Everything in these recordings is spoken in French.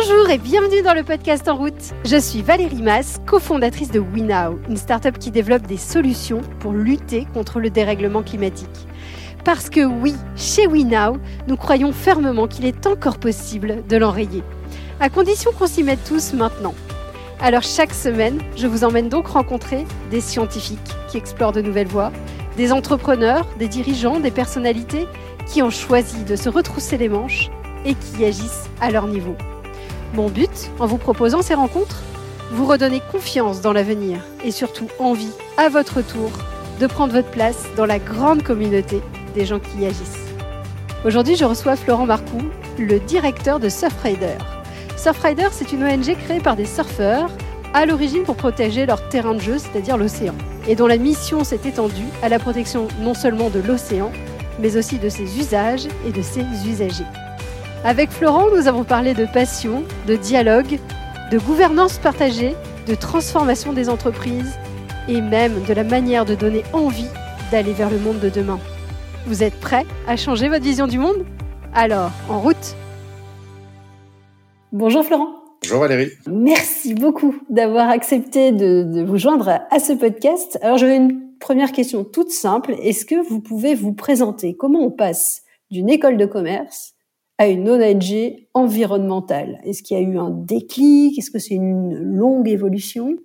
Bonjour et bienvenue dans le podcast En route. Je suis Valérie Mass, cofondatrice de WeNow, une start-up qui développe des solutions pour lutter contre le dérèglement climatique. Parce que oui, chez WeNow, nous croyons fermement qu'il est encore possible de l'enrayer, à condition qu'on s'y mette tous maintenant. Alors chaque semaine, je vous emmène donc rencontrer des scientifiques qui explorent de nouvelles voies, des entrepreneurs, des dirigeants, des personnalités qui ont choisi de se retrousser les manches et qui agissent à leur niveau. Mon but, en vous proposant ces rencontres, vous redonner confiance dans l'avenir et surtout envie, à votre tour, de prendre votre place dans la grande communauté des gens qui y agissent. Aujourd'hui, je reçois Florent Marcoux, le directeur de Surfrider. Surfrider, c'est une ONG créée par des surfeurs, à l'origine pour protéger leur terrain de jeu, c'est-à-dire l'océan, et dont la mission s'est étendue à la protection non seulement de l'océan, mais aussi de ses usages et de ses usagers. Avec Florent, nous avons parlé de passion, de dialogue, de gouvernance partagée, de transformation des entreprises et même de la manière de donner envie d'aller vers le monde de demain. Vous êtes prêts à changer votre vision du monde? Alors, en route Bonjour Florent. Bonjour Valérie. Merci beaucoup d'avoir accepté de, de, vous joindre à ce podcast. Alors j'avais une première question toute simple. Est-ce que vous pouvez vous présenter? Comment on passe d'une école de commerce à une ONG environnementale Est-ce qu'il y a eu un déclic? Est-ce que c'est une longue évolution?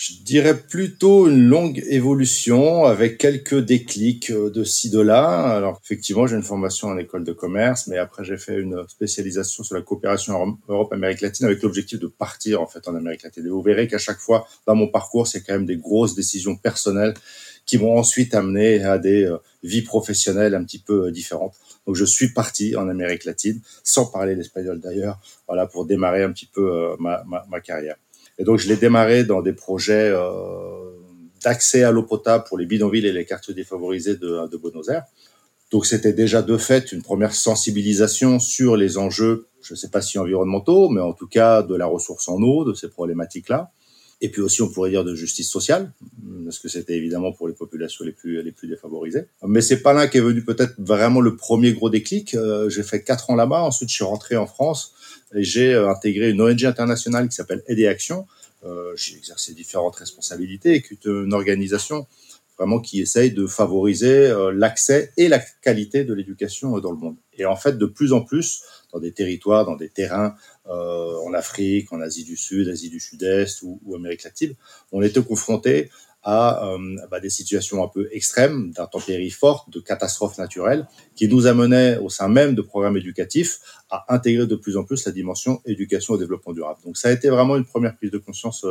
Je dirais plutôt une longue évolution avec quelques déclics euh, de ci, de là. Alors, effectivement, j'ai une formation en école de commerce, mais après, j'ai fait une spécialisation sur la coopération Europe-Amérique latine avec l'objectif de partir, en fait, en Amérique latine. Et vous verrez qu'à chaque fois, dans mon parcours, c'est quand même des grosses décisions personnelles qui m'ont ensuite amené à des euh, vies professionnelles un petit peu euh, différentes. Donc je suis parti en Amérique latine, sans parler l'espagnol d'ailleurs, voilà pour démarrer un petit peu euh, ma, carrière. Et donc je l'ai démarré dans des projets d'accès à l'eau potable pour les bidonvilles et les quartiers défavorisés de, de Buenos Aires. Donc c'était déjà de fait une première sensibilisation sur les enjeux, je ne sais pas si environnementaux, mais en tout cas de la ressource en eau, de ces problématiques-là et puis aussi on pourrait dire de justice sociale, parce que c'était évidemment pour les populations les plus les plus défavorisées. Mais c'est pas là qu'est venu peut-être vraiment le premier gros déclic. Euh, j'ai fait quatre ans là-bas, ensuite je suis rentré en France et j'ai euh, intégré une ONG internationale qui s'appelle Aider Action. Euh, j'ai exercé différentes responsabilités et une organisation vraiment qui essaye de favoriser euh, l'accès et la qualité de l'éducation dans le monde. Et en fait, de plus en plus, dans des territoires, dans des terrains euh, en Afrique, en Asie du Sud, Asie du Sud-Est ou, ou, Amérique latine, on était confronté à euh, bah, des situations un peu extrêmes, d'intempéries fortes, de catastrophes naturelles, qui nous amenaient au sein même de programmes éducatifs à intégrer de plus en plus la dimension éducation et développement durable. Donc ça a été vraiment une première prise de conscience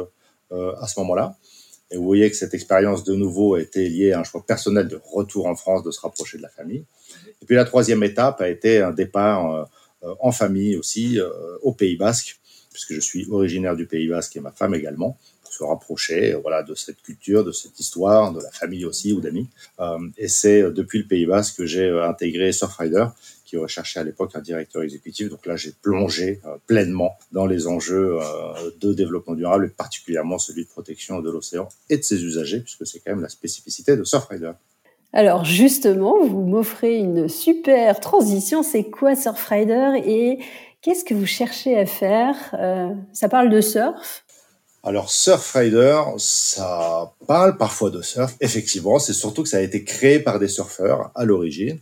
euh, à ce moment-là. Et vous voyez que cette expérience de nouveau a été liée à un choix personnel de retour en France, de se rapprocher de la famille. Et puis la troisième étape a été un départ euh, en famille aussi euh, au Pays Basque, puisque je suis originaire du Pays Basque et ma femme également, pour se rapprocher euh, voilà, de cette culture, de cette histoire, de la famille aussi ou d'amis. et c'est depuis le Pays Basque que j'ai intégré Surfrider, qui recherchait à l'époque un directeur exécutif. Donc là, j'ai plongé pleinement dans les enjeux de développement durable, et particulièrement celui de protection de l'océan et de ses usagers, puisque c'est quand même la spécificité de Surfrider. Alors justement, vous m'offrez une super transition. C'est quoi Surfrider et qu'est-ce que vous cherchez à faire euh, Ça parle de surf? Alors Surfrider, ça parle parfois de surf. Effectivement, c'est surtout que ça a été créé par des surfeurs à l'origine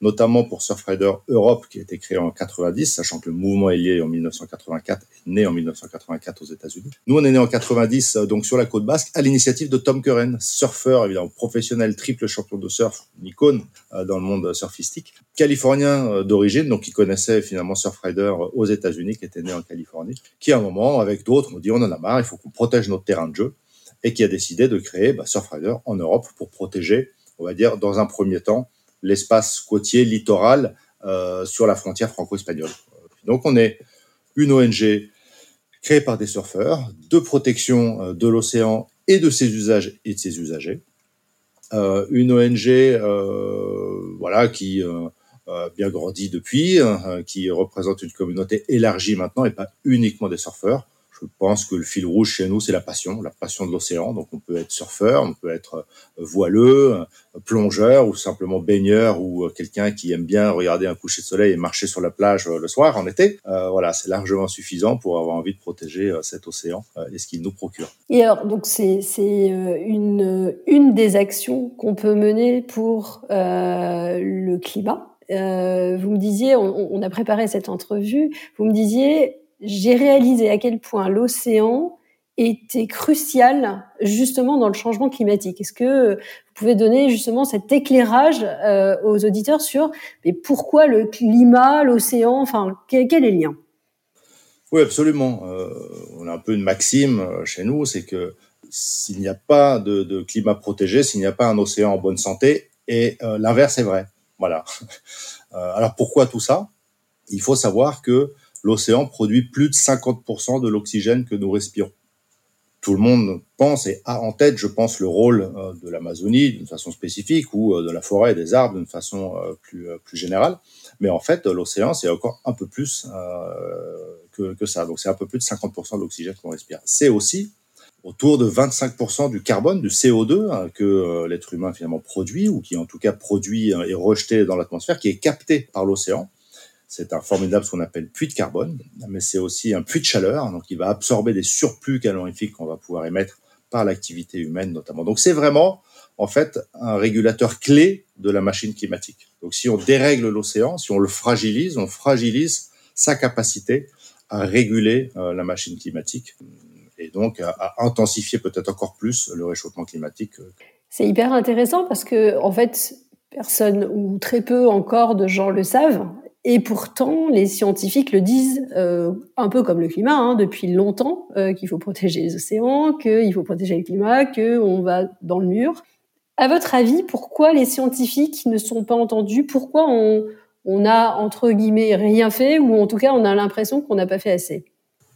notamment pour Surfrider Europe qui a été créé en 90, sachant que le mouvement est lié en 1984, né en 1984 aux États-Unis. Nous, on est né en 90, euh, donc sur la côte basque, à l'initiative de Tom Curren, surfeur évidemment professionnel, triple champion de surf, une icône euh, dans le monde surfistique, californien euh, d'origine, donc qui connaissait finalement Surfrider aux États-Unis, qui était né en Californie, qui à un moment, avec d'autres, on dit on en a marre, il faut qu'on protège notre terrain de jeu, et qui a décidé de créer bah, Surfrider en Europe pour protéger, on va dire, dans un premier temps, l'espace côtier littoral euh, sur la frontière franco-espagnole. Donc on est une ONG créée par des surfeurs de protection euh, de l'océan et de ses usages et de ses usagers. Euh, une ONG voilà qui euh, bien grandi depuis, qui représente une communauté élargie maintenant et pas uniquement des surfeurs. Je pense que le fil rouge chez nous, c'est la passion, la passion de l'océan. Donc on peut être surfeur, on peut être euh, voileux, euh, plongeur ou simplement baigneur ou euh, quelqu'un qui aime bien regarder un coucher de soleil et marcher sur la plage le soir en été. voilà, c'est largement suffisant pour avoir envie de protéger cet océan et ce qu'il nous procure. Et alors, donc c'est une, des actions qu'on peut mener pour le climat. vous me disiez, on, a préparé cette entrevue, vous me disiez, j'ai réalisé à quel point l'océan était crucial justement dans le changement climatique. Est-ce que vous pouvez donner justement cet éclairage euh, aux auditeurs sur mais pourquoi le climat, l'océan, enfin quel, est le lien? Oui, absolument. Euh, on a un peu une maxime euh, chez nous, c'est que s'il n'y a pas de, de, climat protégé, s'il n'y a pas un océan en bonne santé, et l'inverse est vrai. Voilà. alors pourquoi tout ça? Il faut savoir que l'océan produit plus de 50% de l'oxygène que nous respirons. Tout le monde pense et a en tête, je pense, le rôle euh, de l'Amazonie d'une façon spécifique ou euh, de la forêt des arbres d'une façon euh, plus, générale. Mais en fait, l'océan, c'est encore un peu plus que, que ça. Donc, c'est un peu plus de 50% de l'oxygène qu'on respire. C'est aussi autour de 25% du carbone, du CO2 hein, que l'être humain finalement produit, ou qui en tout cas produit et rejeté dans l'atmosphère, qui est capté par l'océan. C'est un formidable ce qu'on appelle puits de carbone, mais c'est aussi un puits de chaleur, donc il va absorber des surplus calorifiques qu'on va pouvoir émettre par l'activité humaine notamment. Donc c'est vraiment en fait un régulateur clé de la machine climatique. Donc si on dérègle l'océan, si on le fragilise, on fragilise sa capacité à réguler euh, la machine climatique et donc à, à intensifier peut-être encore plus le réchauffement climatique. C'est hyper intéressant parce que en fait personne ou très peu encore de gens le savent et pourtant, les scientifiques le disent euh, un peu comme le climat hein, depuis longtemps euh, qu'il faut protéger les océans, qu'il faut protéger le climat, qu'on va dans le mur. À votre avis, pourquoi les scientifiques ne sont pas entendus? Pourquoi on, on a entre guillemets rien fait, ou en tout cas on a l'impression qu'on n'a pas fait assez?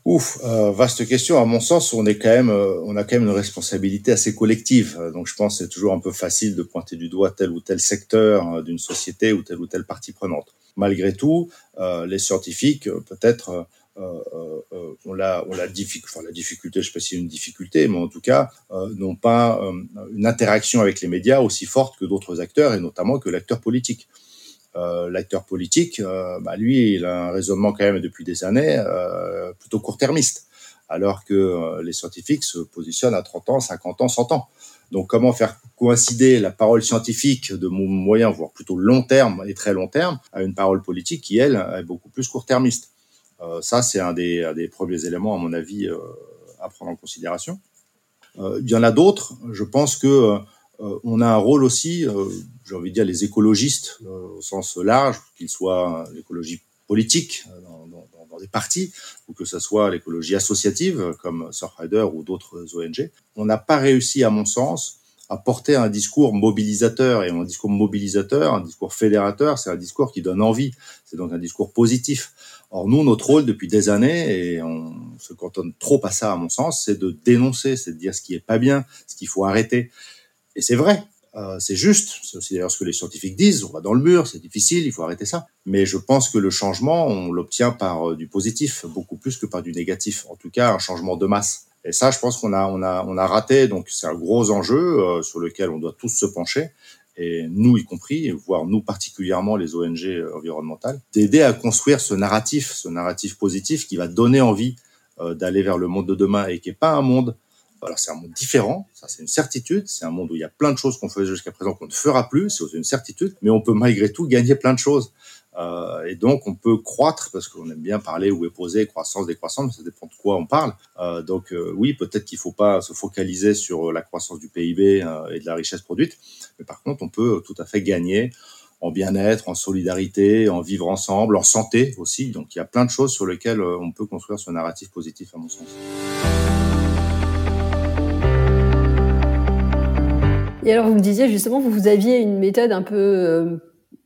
Ouf, euh, vaste question. À mon sens, on est quand même, on a quand même une responsabilité assez collective. Donc, je pense que c'est toujours un peu facile de pointer du doigt tel ou tel secteur d'une société ou telle ou telle partie prenante. Malgré tout, les scientifiques, peut-être, on la, on la, difficulté, je sais pas si c'est une difficulté, mais en tout cas, n'ont pas une interaction avec les médias aussi forte que d'autres acteurs et notamment que l'acteur politique. Euh, l'acteur politique, euh, bah, lui, il a un raisonnement quand même depuis des années euh, plutôt court-termiste, alors que les scientifiques se positionnent à 30 ans, 50 ans, 100 ans. Donc comment faire coïncider la parole scientifique de moyen, voire plutôt long terme et très long terme, à une parole politique qui, elle, est beaucoup plus court-termiste? Ça, c'est un des, premiers éléments, à mon avis, à prendre en considération. il y en a d'autres. Je pense que euh, on a un rôle aussi, euh, j'ai envie de dire, les écologistes euh, au sens large, qu'ils soient l'écologie politique des partis, ou que ce soit l'écologie associative comme Surfrider ou d'autres ONG. On n'a pas réussi, à mon sens, à porter un discours mobilisateur. Et un discours mobilisateur, un discours fédérateur, c'est un discours qui donne envie. C'est donc un discours positif. Or, nous, notre rôle depuis des années, et on se cantonne trop à ça, à mon sens, c'est de dénoncer, c'est de dire ce qui est pas bien, ce qu'il faut arrêter. Et c'est vrai, euh, c'est juste, c'est aussi d'ailleurs ce que les scientifiques disent, on va dans le mur, c'est difficile, il faut arrêter ça. Mais je pense que le changement, on l'obtient par euh, du positif, beaucoup plus que par du négatif. En tout cas, un changement de masse. Et ça, je pense qu'on a, on a, on a raté. Donc, c'est un gros enjeu euh, sur lequel on doit tous se pencher. Et nous y compris, voire nous particulièrement les ONG environnementales, d'aider à construire ce narratif, ce narratif positif qui va donner envie d'aller vers le monde de demain et qui est pas un monde alors c'est un monde différent, ça c'est une certitude, c'est un monde où il y a plein de choses qu'on faisait jusqu'à présent qu'on ne fera plus, c'est aussi une certitude, mais on peut malgré tout gagner plein de choses. Euh, et donc on peut croître, parce qu'on aime bien parler est posée croissance, décroissance, ça dépend de quoi on parle. Euh, donc euh, oui, peut-être qu'il ne faut pas se focaliser sur la croissance du PIB et de la richesse produite, mais par contre on peut tout à fait gagner en bien-être, en solidarité, en vivre ensemble, en santé aussi. Donc il y a plein de choses sur lesquelles on peut construire ce narratif positif à mon sens. Et alors, vous me disiez justement, vous aviez une méthode un peu euh,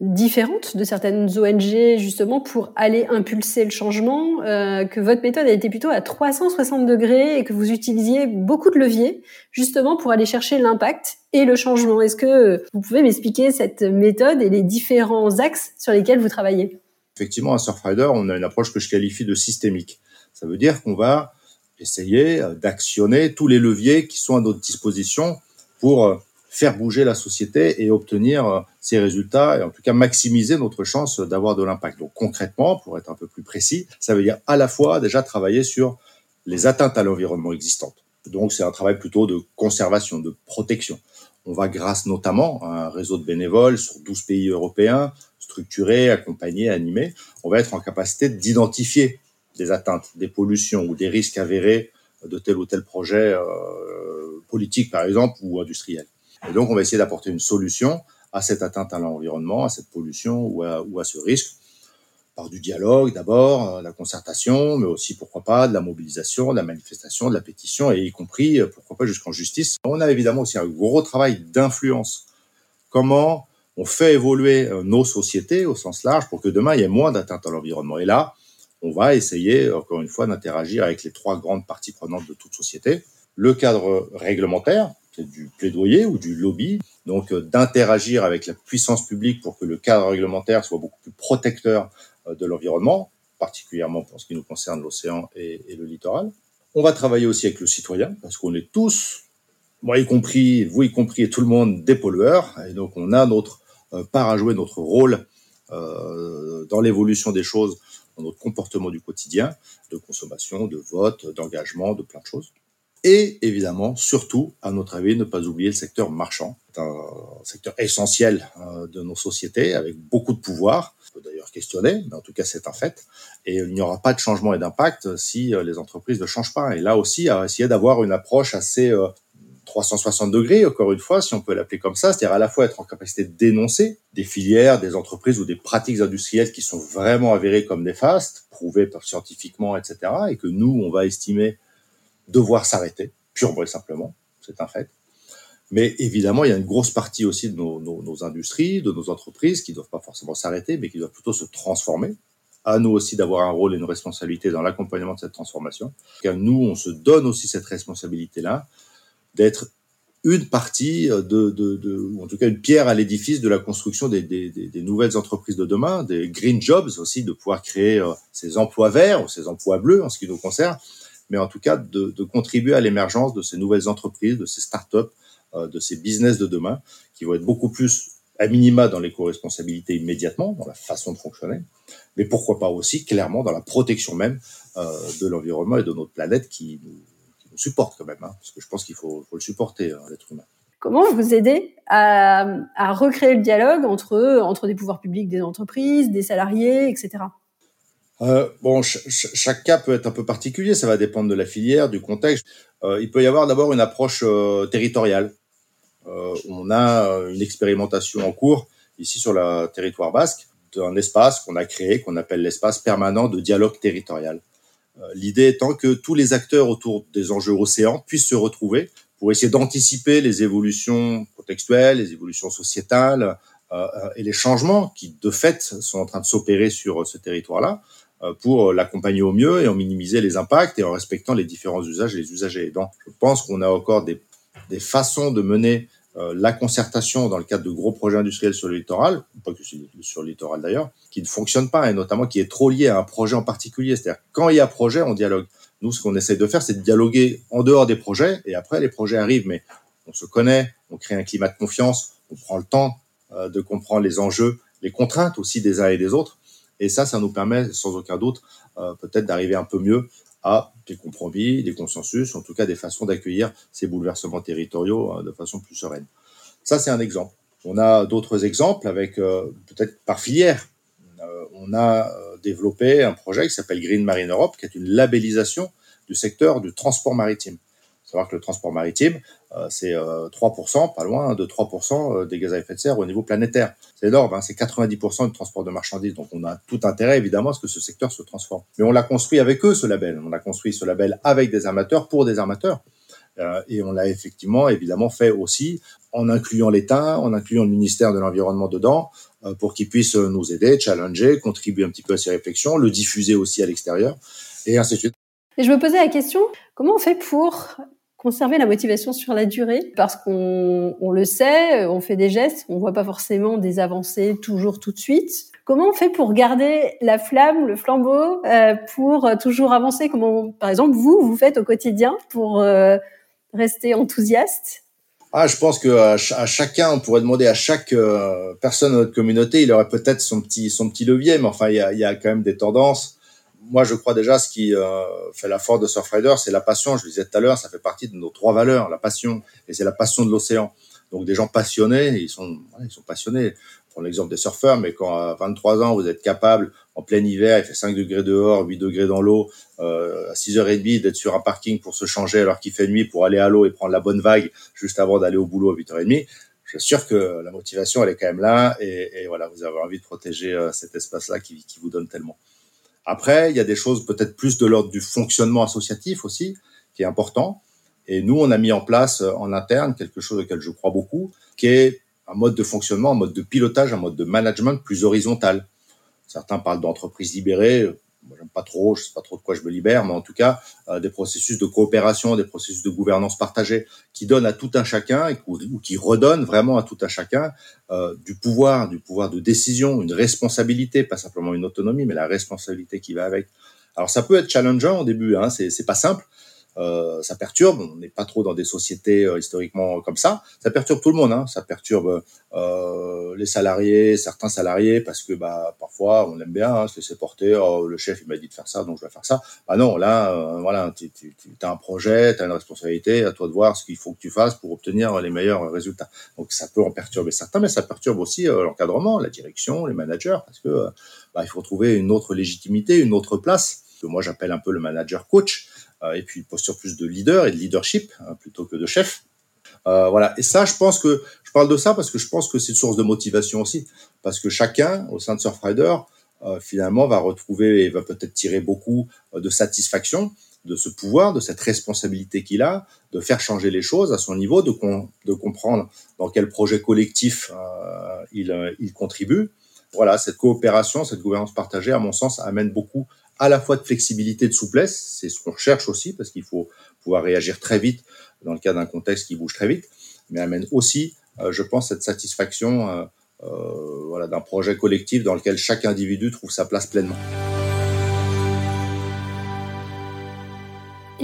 différente de certaines ONG justement pour aller impulser le changement, euh, que votre méthode a été plutôt à 360 degrés et que vous utilisiez beaucoup de leviers justement pour aller chercher l'impact et le changement. Est-ce que vous pouvez m'expliquer cette méthode et les différents axes sur lesquels vous travaillez? Effectivement, à Surfrider, on a une approche que je qualifie de systémique. Ça veut dire qu'on va essayer d'actionner tous les leviers qui sont à notre disposition pour faire bouger la société et obtenir ces résultats et en tout cas maximiser notre chance d'avoir de l'impact. Donc concrètement, pour être un peu plus précis, ça veut dire à la fois déjà travailler sur les atteintes à l'environnement existantes. Donc c'est un travail plutôt de conservation, de protection. On va grâce notamment à un réseau de bénévoles sur 12 pays européens, structurés, accompagnés, animés, on va être en capacité d'identifier des atteintes, des pollutions ou des risques avérés de tel ou tel projet euh, politique par exemple ou industriel. Et donc on va essayer d'apporter une solution à cette atteinte à l'environnement, à cette pollution ou à, ce risque par du dialogue d'abord, euh, la concertation, mais aussi pourquoi pas de la mobilisation, de la manifestation, de la pétition, et y compris euh, pourquoi pas jusqu'en justice. On a évidemment aussi un gros travail d'influence. Comment on fait évoluer euh, nos sociétés au sens large pour que demain il y ait moins d'atteintes à l'environnement. Et là, on va essayer encore une fois d'interagir avec les trois grandes parties prenantes de toute société. Le cadre réglementaire, du plaidoyer ou du lobby, donc d'interagir avec la puissance publique pour que le cadre réglementaire soit beaucoup plus protecteur euh, de l'environnement, particulièrement pour ce qui nous concerne l'océan et, le littoral. On va travailler aussi avec le citoyen, parce qu'on est tous, moi y compris, vous y compris, et tout le monde, des pollueurs. Et donc on a notre euh, part à jouer, notre rôle euh, dans l'évolution des choses, dans notre comportement du quotidien, de consommation, de vote, d'engagement, de plein de choses. Et évidemment, surtout, à notre avis, ne pas oublier le secteur marchand. C'est un secteur essentiel de nos sociétés, avec beaucoup de pouvoir, d'ailleurs questionner, mais en tout cas c'est un fait. Et il n'y aura pas de changement et d'impact si euh, les entreprises ne changent pas. Et là aussi, à essayer d'avoir une approche assez 360 euh, degrés, encore une fois, si on peut l'appeler comme ça, c'est-à-dire à la fois être en capacité de dénoncer des filières, des entreprises ou des pratiques industrielles qui sont vraiment avérées comme néfastes, prouvées scientifiquement, etc., et que nous, on va estimer devoir s'arrêter, purement et simplement, c'est un fait. Mais évidemment, il y a une grosse partie aussi de nos, industries, de nos entreprises qui ne doivent pas forcément s'arrêter, mais qui doivent plutôt se transformer. À nous aussi d'avoir un rôle et une responsabilité dans l'accompagnement de cette transformation. Car nous, on se donne aussi cette responsabilité-là d'être une partie de, de, de, ou en tout cas une pierre à l'édifice de la construction des, des, des, nouvelles entreprises de demain, des green jobs aussi, de pouvoir créer euh, ces emplois verts ou ces emplois bleus en ce qui nous concerne, mais en tout cas de, de contribuer à l'émergence de ces nouvelles entreprises, de ces startups, euh, de ces business de demain qui vont être beaucoup plus à minima dans l'éco-responsabilité immédiatement, dans la façon de fonctionner, mais pourquoi pas aussi clairement dans la protection même euh, de l'environnement et de notre planète qui nous, supporte quand même, hein, parce que je pense qu'il faut, le supporter, hein, l'être humain. Comment vous aider à, à, recréer le dialogue entre, entre des pouvoirs publics, des entreprises, des salariés, etc. Euh, bon, chaque cas peut être un peu particulier, ça va dépendre de la filière, du contexte. Euh, il peut y avoir d'abord une approche euh, territoriale. Euh, on a une expérimentation en cours ici sur le territoire basque d'un espace qu'on a créé, qu'on appelle l'espace permanent de dialogue territorial. L'idée étant que tous les acteurs autour des enjeux océans puissent se retrouver pour essayer d'anticiper les évolutions contextuelles, les évolutions sociétales et les changements qui, de fait, sont en train de s'opérer sur ce territoire-là, euh, pour l'accompagner au mieux et en minimiser les impacts et en respectant les différents usages et les usagers. Donc, je pense qu'on a encore des, des façons de mener euh, la concertation dans le cadre de gros projets industriels sur le littoral, pas que sur le littoral d'ailleurs, qui ne fonctionnent pas et notamment qui est trop lié à un projet en particulier. C'est-à-dire quand il y a projet, on dialogue. Nous, ce qu'on essaie de faire, c'est de dialoguer en dehors des projets et après les projets arrivent, mais on se connaît, on crée un climat de confiance, on prend le temps euh, de comprendre les enjeux, les contraintes aussi des uns et des autres et ça, ça nous permet sans aucun doute euh, peut-être d'arriver un peu mieux à des compromis, des consensus, en tout cas des façons d'accueillir ces bouleversements territoriaux hein, de façon plus sereine. Ça, c'est un exemple. On a d'autres exemples avec euh, peut-être par filière. Euh, on a développé un projet qui s'appelle Green Marine Europe, qui est une labellisation du secteur du transport maritime savoir que le transport maritime, euh, c'est 3%, euh, pas loin de 3% euh, des gaz à effet de serre au niveau planétaire. C'est énorme, hein, c'est 90% du transport de marchandises. Donc on a tout intérêt évidemment à ce que ce secteur se transforme. Mais on l'a construit avec eux, ce label. On a construit ce label avec des armateurs, pour des armateurs. et on l'a effectivement, évidemment, fait aussi en incluant l'État, en incluant le ministère de l'Environnement dedans, pour qu'ils puissent nous aider, challenger, contribuer un petit peu à ces réflexions, le diffuser aussi à l'extérieur, et ainsi de suite. Et je me posais la question, comment on fait pour conserver la motivation sur la durée parce qu'on on le sait, on fait des gestes, on voit pas forcément des avancées toujours tout de suite. Comment on fait pour garder la flamme, le flambeau, pour toujours avancer? Comment, par exemple, vous, vous faites au quotidien pour rester enthousiaste? Ah, je pense que à, chacun, on pourrait demander à chaque personne de notre communauté, il aurait peut-être son petit son petit levier, mais enfin, il y a, il y a quand même des tendances moi, je crois déjà ce qui euh, fait la force de Surfrider, c'est la passion. Je le disais tout à l'heure, ça fait partie de nos trois valeurs, la passion, et c'est la passion de l'océan. Donc, des gens passionnés, ils sont, ils sont passionnés. Prends l'exemple des surfeurs, mais quand à 23 ans, vous êtes capable, en plein hiver, il fait 5 degrés dehors, 8 degrés dans l'eau, euh, à 6h30, d'être sur un parking pour se changer alors qu'il fait nuit, pour aller à l'eau et prendre la bonne vague juste avant d'aller au boulot à 8h30, je suis sûr que la motivation, elle est quand même là. Et, voilà, vous avez envie de protéger euh, cet espace-là qui vous donne tellement. Après, il y a des choses peut-être plus de l'ordre du fonctionnement associatif aussi, qui est important. Et nous, on a mis en place euh, en interne quelque chose auquel je crois beaucoup, qui est un mode de fonctionnement, un mode de pilotage, un mode de management plus horizontal. Certains parlent d'entreprise libérée j'aime pas trop, je sais pas trop de quoi je me libère, mais en tout cas euh, des processus de coopération, des processus de gouvernance partagée qui donnent à tout un chacun ou, qui redonnent vraiment à tout un chacun euh, du pouvoir, du pouvoir de décision, une responsabilité, pas simplement une autonomie, mais la responsabilité qui va avec. Alors ça peut être challengeant au début, hein, c'est pas simple, euh, ça perturbe. On n'est pas trop dans des sociétés euh, historiquement comme ça. Ça perturbe tout le monde. Hein. Ça perturbe euh, les salariés, certains salariés, parce que bah parfois on aime bien hein, se laisser porter. Oh, le chef il m'a dit de faire ça, donc je vais faire ça. Bah non, là euh, voilà, tu, tu, as un projet, tu as une responsabilité, à toi de voir ce qu'il faut que tu fasses pour obtenir les meilleurs résultats. Donc ça peut en perturber certains, mais ça perturbe aussi l'encadrement, la direction, les managers, parce que bah, il faut trouver une autre légitimité, une autre place que moi j'appelle un peu le manager coach euh, et puis une posture plus de leader et de leadership hein, plutôt que de chef. Euh, voilà. Et ça, je pense que je parle de ça parce que je pense que c'est une source de motivation aussi, parce que chacun au sein de Surfrider euh, finalement va retrouver et va peut-être tirer beaucoup euh, de satisfaction de ce pouvoir, de cette responsabilité qu'il a, de faire changer les choses à son niveau, de, comprendre dans quel projet collectif euh, il contribue. Voilà, cette coopération, cette gouvernance partagée, à mon sens, amène beaucoup à la fois de flexibilité, de souplesse, c'est ce qu'on recherche aussi, parce qu'il faut pouvoir réagir très vite dans le cas d'un contexte qui bouge très vite, mais amène aussi, euh, je pense, cette satisfaction euh, euh, voilà, d'un projet collectif dans lequel chaque individu trouve sa place pleinement.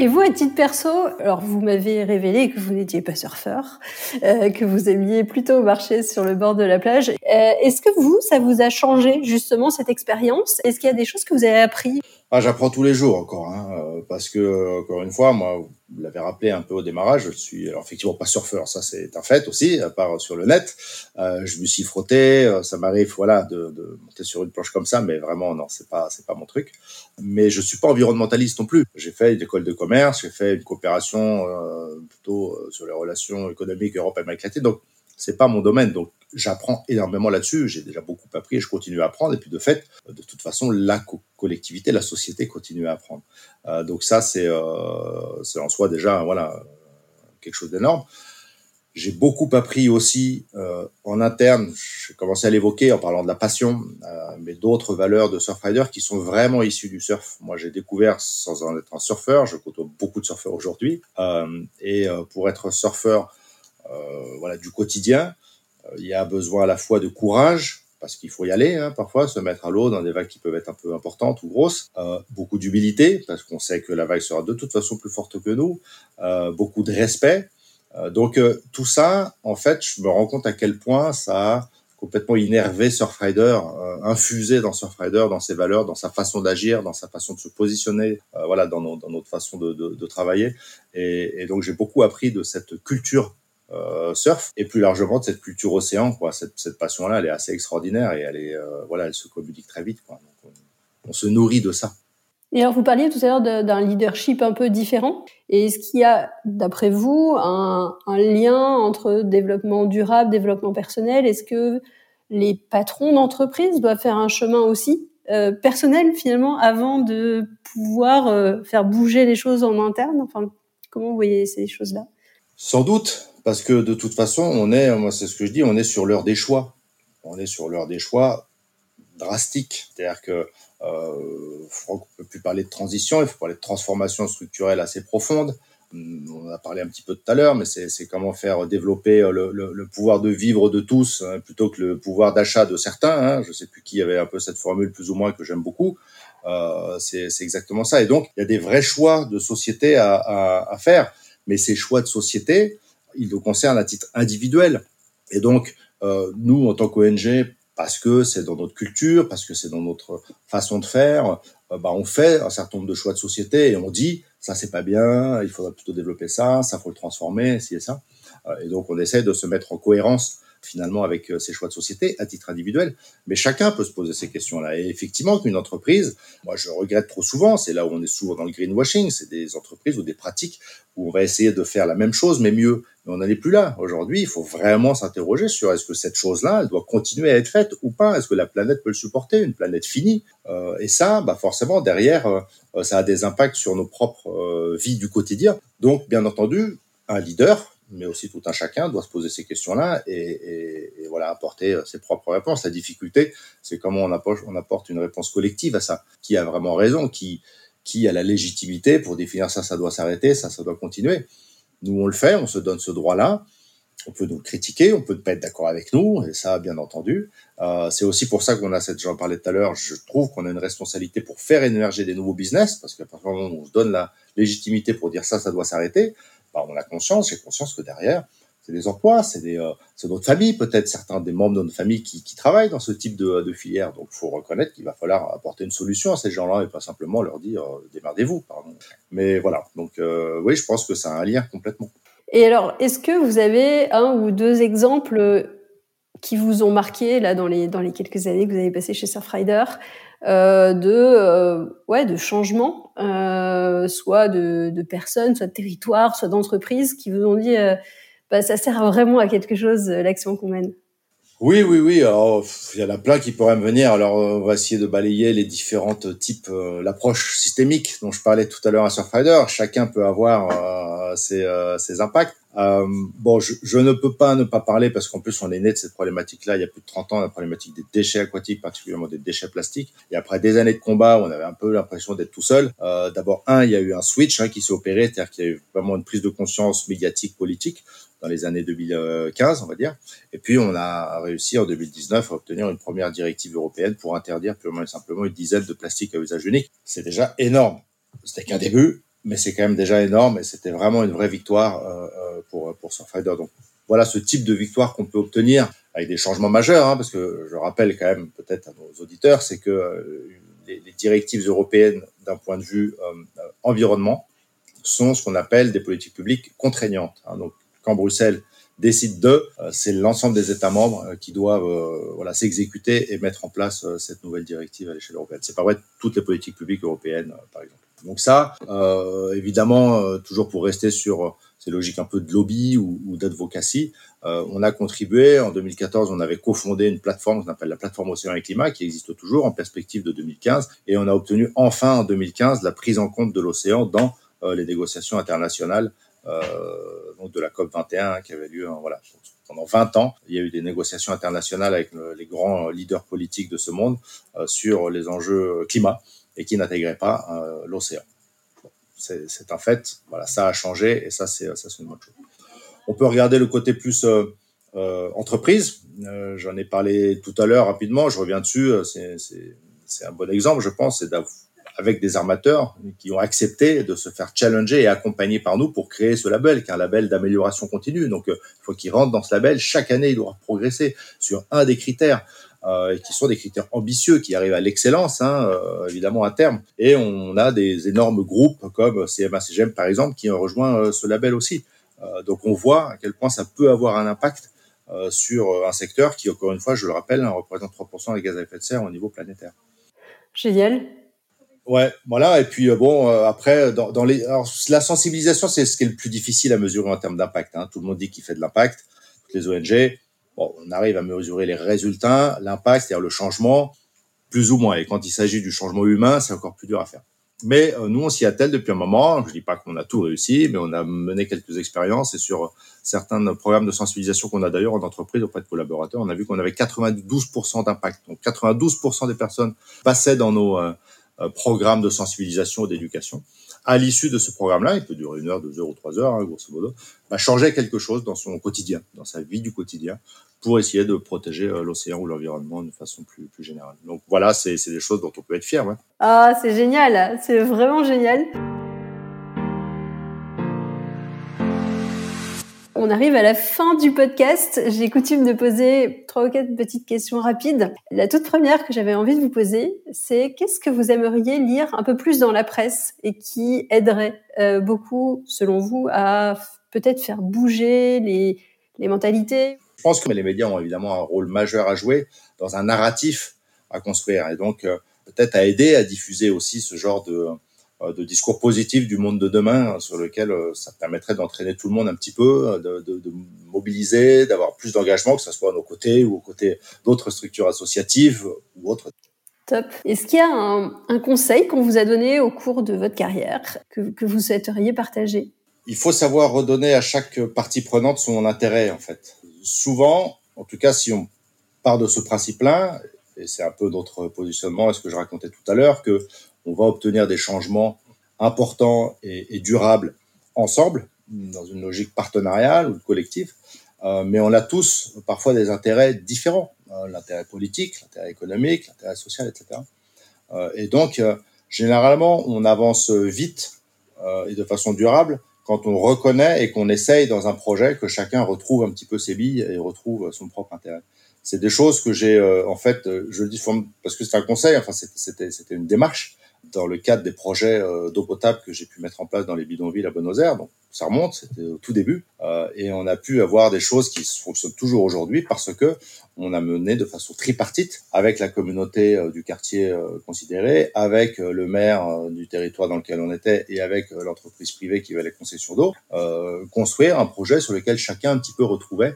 Et vous, à titre perso, alors vous m'avez révélé que vous n'étiez pas surfeur, euh, que vous aimiez plutôt marcher sur le bord de la plage. Euh, Est-ce que vous, ça vous a changé justement cette expérience? Est-ce qu'il y a des choses que vous avez appris? Ah, j'apprends tous les jours encore, hein, euh, parce que encore une fois, moi, vous l'avez rappelé un peu au démarrage, je suis effectivement pas surfeur, ça c'est un fait aussi, à part sur le net. Euh, je me suis frotté, euh, ça m'arrive, voilà, de, monter sur une planche comme ça, mais vraiment non, c'est pas c'est pas mon truc. Mais je suis pas environnementaliste non plus. J'ai fait une école de commerce, j'ai fait une coopération plutôt sur les relations économiques Europe-Amérique latine, donc c'est pas mon domaine. Donc j'apprends énormément là-dessus. J'ai déjà beaucoup appris et je continue à apprendre. Et puis de fait, de toute façon, la collectivité, la société continue à apprendre. Euh, donc ça, c'est euh, en soi déjà voilà quelque chose d'énorme. J'ai beaucoup appris aussi euh, en interne. J'ai commencé à l'évoquer en parlant de la passion, euh, mais d'autres valeurs de Surfrider qui sont vraiment issues du surf. Moi, j'ai découvert sans en être un surfeur. Je côtoie beaucoup de surfeurs aujourd'hui, euh, et pour être surfeur, voilà, du quotidien, euh, il y a besoin à la fois de courage, parce qu'il faut y aller hein, parfois, se mettre à l'eau dans des vagues qui peuvent être un peu importantes ou grosses. Euh, beaucoup d'humilité, parce qu'on sait que la vague sera de toute façon plus forte que nous. Euh, beaucoup de respect. Euh, donc euh, tout ça, en fait, je me rends compte à quel point ça a complètement innervé Surfrider, infusé dans Surfrider, dans ses valeurs, dans sa façon d'agir, dans sa façon de se positionner, voilà, dans, notre façon de, travailler. Et donc j'ai beaucoup appris de cette culture euh, surf. Et plus largement de cette culture océan quoi. Cette, cette passion là elle est assez extraordinaire et elle est euh, voilà elle se communique très vite quoi. Donc, on, on, se nourrit de ça. Et alors vous parliez tout à l'heure d'un leadership un peu différent. Et est-ce qu'il y a d'après vous un, un, lien entre développement durable développement personnel? Est-ce que les patrons d'entreprise doivent faire un chemin aussi euh, personnel finalement avant de pouvoir faire bouger les choses en interne? Enfin comment vous voyez ces choses là sans doute parce que de toute façon, on est, moi c'est ce que je dis, on est sur l'heure des choix. On est sur l'heure des choix drastiques. C'est-à-dire que euh, on peut plus parler de transition, il faut parler de transformation structurelle assez profonde. On a parlé un petit peu tout à l'heure, mais c'est comment faire développer le, le, pouvoir de vivre de tous hein, plutôt que le pouvoir d'achat de certains. Hein. Je sais plus qui avait un peu cette formule plus ou moins que j'aime beaucoup. Euh, c'est exactement ça. Et donc, il y a des vrais choix de société à faire, mais ces choix de société, ils nous concernent à titre individuel. Et donc, euh, nous, en tant qu'ONG, parce que c'est dans notre culture, parce que c'est dans notre façon de faire, euh, bah, on fait un certain nombre de choix de société et on dit ça c'est pas bien, il faudrait plutôt développer ça, ça faut le transformer, ci et ça. Euh, et donc on essaie de se mettre en cohérence finalement avec euh, ses choix de société à titre individuel. Mais chacun peut se poser ces questions-là. Et effectivement, qu'une entreprise, moi je regrette trop souvent, c'est là où on est souvent dans le greenwashing, c'est des entreprises ou des pratiques où on va essayer de faire la même chose mais mieux. Mais on n'en est plus là. Aujourd'hui, il faut vraiment s'interroger sur est-ce que cette chose-là, elle doit continuer à être faite ou pas? Est-ce que la planète peut le supporter Une planète finie? Euh, Et ça, bah forcément, derrière, euh, ça a des impacts sur nos propres euh, vies du quotidien. Donc, bien entendu, un leader, mais aussi tout un chacun doit se poser ces questions-là et, voilà apporter euh, ses propres réponses. La difficulté, c'est comment on apporte, on apporte une réponse collective à ça. Qui a vraiment raison Qui qui a la légitimité pour définir ça, ça doit s'arrêter, ça, ça doit continuer. Nous, on le fait, on se donne ce droit-là. On peut nous critiquer, on peut ne pas être d'accord avec nous, et ça, bien entendu. Euh, c'est aussi pour ça qu'on a cette, j'en parlais tout à l'heure, je trouve qu'on a une responsabilité pour faire émerger des nouveaux business, parce qu'à partir du moment où on se donne la légitimité pour dire ça, ça doit s'arrêter, on a conscience, j'ai conscience que derrière, c'est des emplois, c'est des, euh, c'est notre famille, peut-être certains des membres de notre famille qui, qui travaillent dans ce type de, de filière. Donc, il faut reconnaître qu'il va falloir apporter une solution à ces gens-là et pas simplement leur dire euh, démerdez-vous. Mais voilà. Donc, euh, oui, je pense que ça a un lien complètement. Et alors, est-ce que vous avez un ou deux exemples qui vous ont marqué là dans les dans les quelques années que vous avez passé chez Surfrider? Euh, de euh, ouais de changements, euh, soit de, de, personnes, soit de territoires, soit d'entreprises qui vous ont dit euh, bah, ça sert vraiment à quelque chose l'action qu'on mène. Oui, oui, oui. Il y en a plein qui pourraient me venir. Alors, on va essayer de balayer les différentes types, euh, l'approche systémique dont je parlais tout à l'heure à Surfrider. Chacun peut avoir euh, ses, euh, ses, impacts. Euh, bon, je, je, ne peux pas ne pas parler parce qu'en plus, on est né de cette problématique-là il y a plus de 30 ans, la problématique des déchets aquatiques, particulièrement des déchets plastiques. Et après des années de combat, on avait un peu l'impression d'être tout seul. Euh, D'abord, un, il y a eu un switch hein, qui s'est opéré, c'est-à-dire qu'il y a eu vraiment une prise de conscience médiatique, politique dans les années 2015, on va dire. Et puis, on a réussi en 2019 à obtenir une première directive européenne pour interdire purement et simplement une dizaine de plastiques à usage unique. C'est déjà énorme. C'était qu'un début, mais c'est quand même déjà énorme et c'était vraiment une vraie victoire euh, euh pour, pour Surfrider. Donc, voilà ce type de victoire qu'on peut obtenir avec des changements majeurs, hein, parce que je rappelle quand même peut-être à nos auditeurs, c'est que euh, les, directives européennes d'un point de vue euh, environnement sont ce qu'on appelle des politiques publiques contraignantes. Hein. Donc, quand Bruxelles décide de, euh, c'est l'ensemble des États membres euh, qui doivent euh, voilà s'exécuter et mettre en place cette nouvelle directive à l'échelle européenne. C'est pas vrai toutes les politiques publiques européennes, par exemple. Donc ça, euh, évidemment, toujours pour rester sur ces logiques un peu de lobby ou, d'advocacy, euh, on a contribué. En 2014, on avait cofondé une plateforme qu'on appelle la plateforme Océan et Climat, qui existe toujours en perspective de 2015, et on a obtenu enfin en 2015 la prise en compte de l'océan dans euh, les négociations internationales euh, donc de la COP 21 qui avait lieu voilà pendant 20 ans. Il y a eu des négociations internationales avec le, les grands leaders politiques de ce monde euh, sur les enjeux climat et qui n'intégraient pas euh, l'océan. C'est un fait. Voilà, ça a changé et ça c'est une bonne chose. On peut regarder le côté plus euh, euh, entreprise. J'en ai parlé tout à l'heure rapidement. Je reviens dessus. C'est un bon exemple, je pense, avec des armateurs qui ont accepté de se faire challenger et accompagner par nous pour créer ce label, qui est un label d'amélioration continue. Donc, il faut qu'ils rentrent dans ce label. Chaque année, il doit progresser sur un des critères. Euh, qui sont des critères ambitieux qui arrivent à l'excellence, hein, euh, évidemment à terme. Et on a des énormes groupes comme CMA CGM par exemple qui ont rejoint euh, ce label aussi. Donc on voit à quel point ça peut avoir un impact sur un secteur qui, encore une fois, je le rappelle, représente 3% des gaz à effet de serre au niveau planétaire. Génial. Ouais, voilà. Et puis bon, après, dans, dans les, alors, la sensibilisation, c'est ce qui est le plus difficile à mesurer en termes d'impact. Hein. Tout le monde dit qu'il fait de l'impact, toutes les ONG. Bon, on arrive à mesurer les résultats, l'impact, c'est-à-dire le changement, plus ou moins. Et quand il s'agit du changement humain, c'est encore plus dur à faire. Mais euh, nous, on s'y attelle depuis un moment. Je dis pas qu'on a tout réussi, mais on a mené quelques expériences et sur certains programmes de sensibilisation qu'on a d'ailleurs en entreprise auprès de collaborateurs, on a vu qu'on avait 92% d'impact. Donc 92% des personnes passaient dans nos programme de sensibilisation et d'éducation. À l'issue de ce programme-là, il peut durer une heure, deux heures ou trois heures, hein, grosso modo, bah, changer quelque chose dans son quotidien, dans sa vie du quotidien, pour essayer de protéger l'océan ou l'environnement de façon plus, plus générale. Donc voilà, c'est des choses dont on peut être fier. Ah, c'est génial, c'est vraiment génial. On arrive à la fin du podcast. J'ai coutume de poser trois ou quatre petites questions rapides. La toute première que j'avais envie de vous poser, c'est qu'est-ce que vous aimeriez lire un peu plus dans la presse et qui aiderait euh, beaucoup, selon vous, à peut-être faire bouger les, mentalités? Je pense que les médias ont évidemment un rôle majeur à jouer dans un narratif à construire et donc euh, peut-être à aider à diffuser aussi ce genre de de discours positifs du monde de demain sur lequel euh, ça permettrait d'entraîner tout le monde un petit peu, euh, de, de, de mobiliser, d'avoir plus d'engagement, que ce soit à nos côtés ou aux côtés d'autres structures associatives ou autres. Top. Est-ce qu'il y a un, un conseil qu'on vous a donné au cours de votre carrière que, que vous souhaiteriez partager? Il faut savoir redonner à chaque partie prenante son intérêt, en fait. Souvent, en tout cas, si on part de ce principe-là, et c'est un peu notre positionnement et ce que je racontais tout à l'heure, que on va obtenir des changements importants et, durables ensemble, dans une logique partenariale ou collective. Euh, mais on a tous parfois des intérêts différents, euh, l'intérêt politique, l'intérêt économique, l'intérêt social, etc. Euh, et donc, généralement, on avance vite et de façon durable quand on reconnaît et qu'on essaye dans un projet que chacun retrouve un petit peu ses billes et retrouve son propre intérêt. C'est des choses que j'ai, en fait, je le dis parce que c'est un conseil, enfin c'était une démarche dans le cadre des projets euh, d'eau potable que j'ai pu mettre en place dans les bidonvilles à Buenos Aires. Donc ça remonte, c'était au tout début, euh, et on a pu avoir des choses qui fonctionnent toujours aujourd'hui parce que on a mené de façon tripartite avec la communauté euh, du quartier euh, considéré, avec le maire du territoire dans lequel on était et avec l'entreprise privée qui avait les concessions d'eau, construire un projet sur lequel chacun un petit peu retrouvait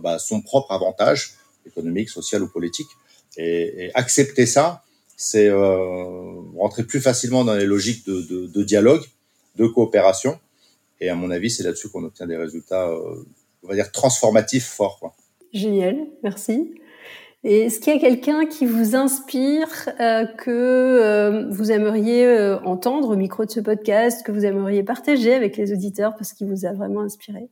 bah, son propre avantage économique, social ou politique, et, et accepter ça c'est euh, rentrer plus facilement dans les logiques de, de, de, dialogue, de coopération. Et à mon avis, c'est là-dessus qu'on obtient des résultats, euh, on va dire, transformatifs forts. Quoi. Génial, merci. Et est-ce qu'il y a quelqu'un qui vous inspire, euh, que euh, vous aimeriez euh, entendre au micro de ce podcast, que vous aimeriez partager avec les auditeurs parce qu'il vous a vraiment inspiré?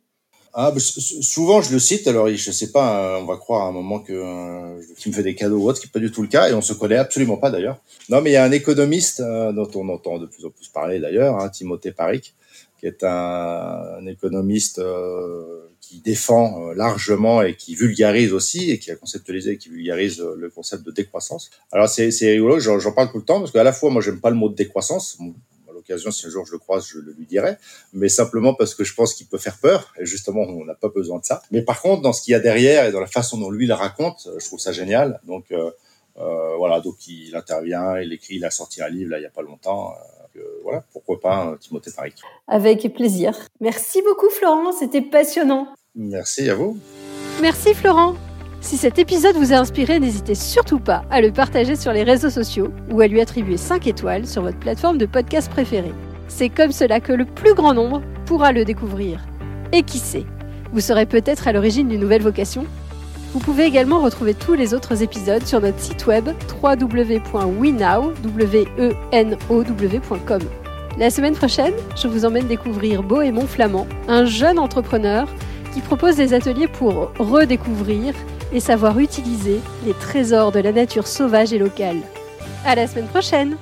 Ah, bah, souvent je le cite, alors je sais pas, euh, on va croire à un moment que euh, me fait des cadeaux ou autre, ce qui n'est pas du tout le cas, et on se connaît absolument pas d'ailleurs. Non, mais il y a un économiste euh, dont on entend de plus en plus parler d'ailleurs, hein, Timothée Paric, qui est un, économiste qui défend largement et qui vulgarise aussi, et qui a conceptualisé et qui vulgarise le concept de décroissance. Alors c'est rigolo, j'en parle tout le temps, parce qu'à la fois moi j'aime pas le mot de décroissance, si un jour je le croise, je le lui dirai, mais simplement parce que je pense qu'il peut faire peur, et justement, on n'a pas besoin de ça. Mais par contre, dans ce qu'il y a derrière et dans la façon dont lui le raconte, euh, je trouve ça génial. Donc euh, euh, voilà, donc il intervient, il écrit, il a sorti un livre là il y a pas longtemps. Euh, voilà, pourquoi pas Timothée Paris. Avec plaisir. Merci beaucoup Florent, c'était passionnant. Merci à vous. Merci Florent. Si cet épisode vous a inspiré, n'hésitez surtout pas à le partager sur les réseaux sociaux ou à lui attribuer 5 étoiles sur votre plateforme de podcast préférée. C'est comme cela que le plus grand nombre pourra le découvrir. Et qui sait, vous serez peut-être à l'origine d'une nouvelle vocation Vous pouvez également retrouver tous les autres épisodes sur notre site web www.wenow.com. La semaine prochaine, je vous emmène découvrir Bohémond Flamand, un jeune entrepreneur qui propose des ateliers pour redécouvrir et savoir utiliser les trésors de la nature sauvage et locale. À la semaine prochaine!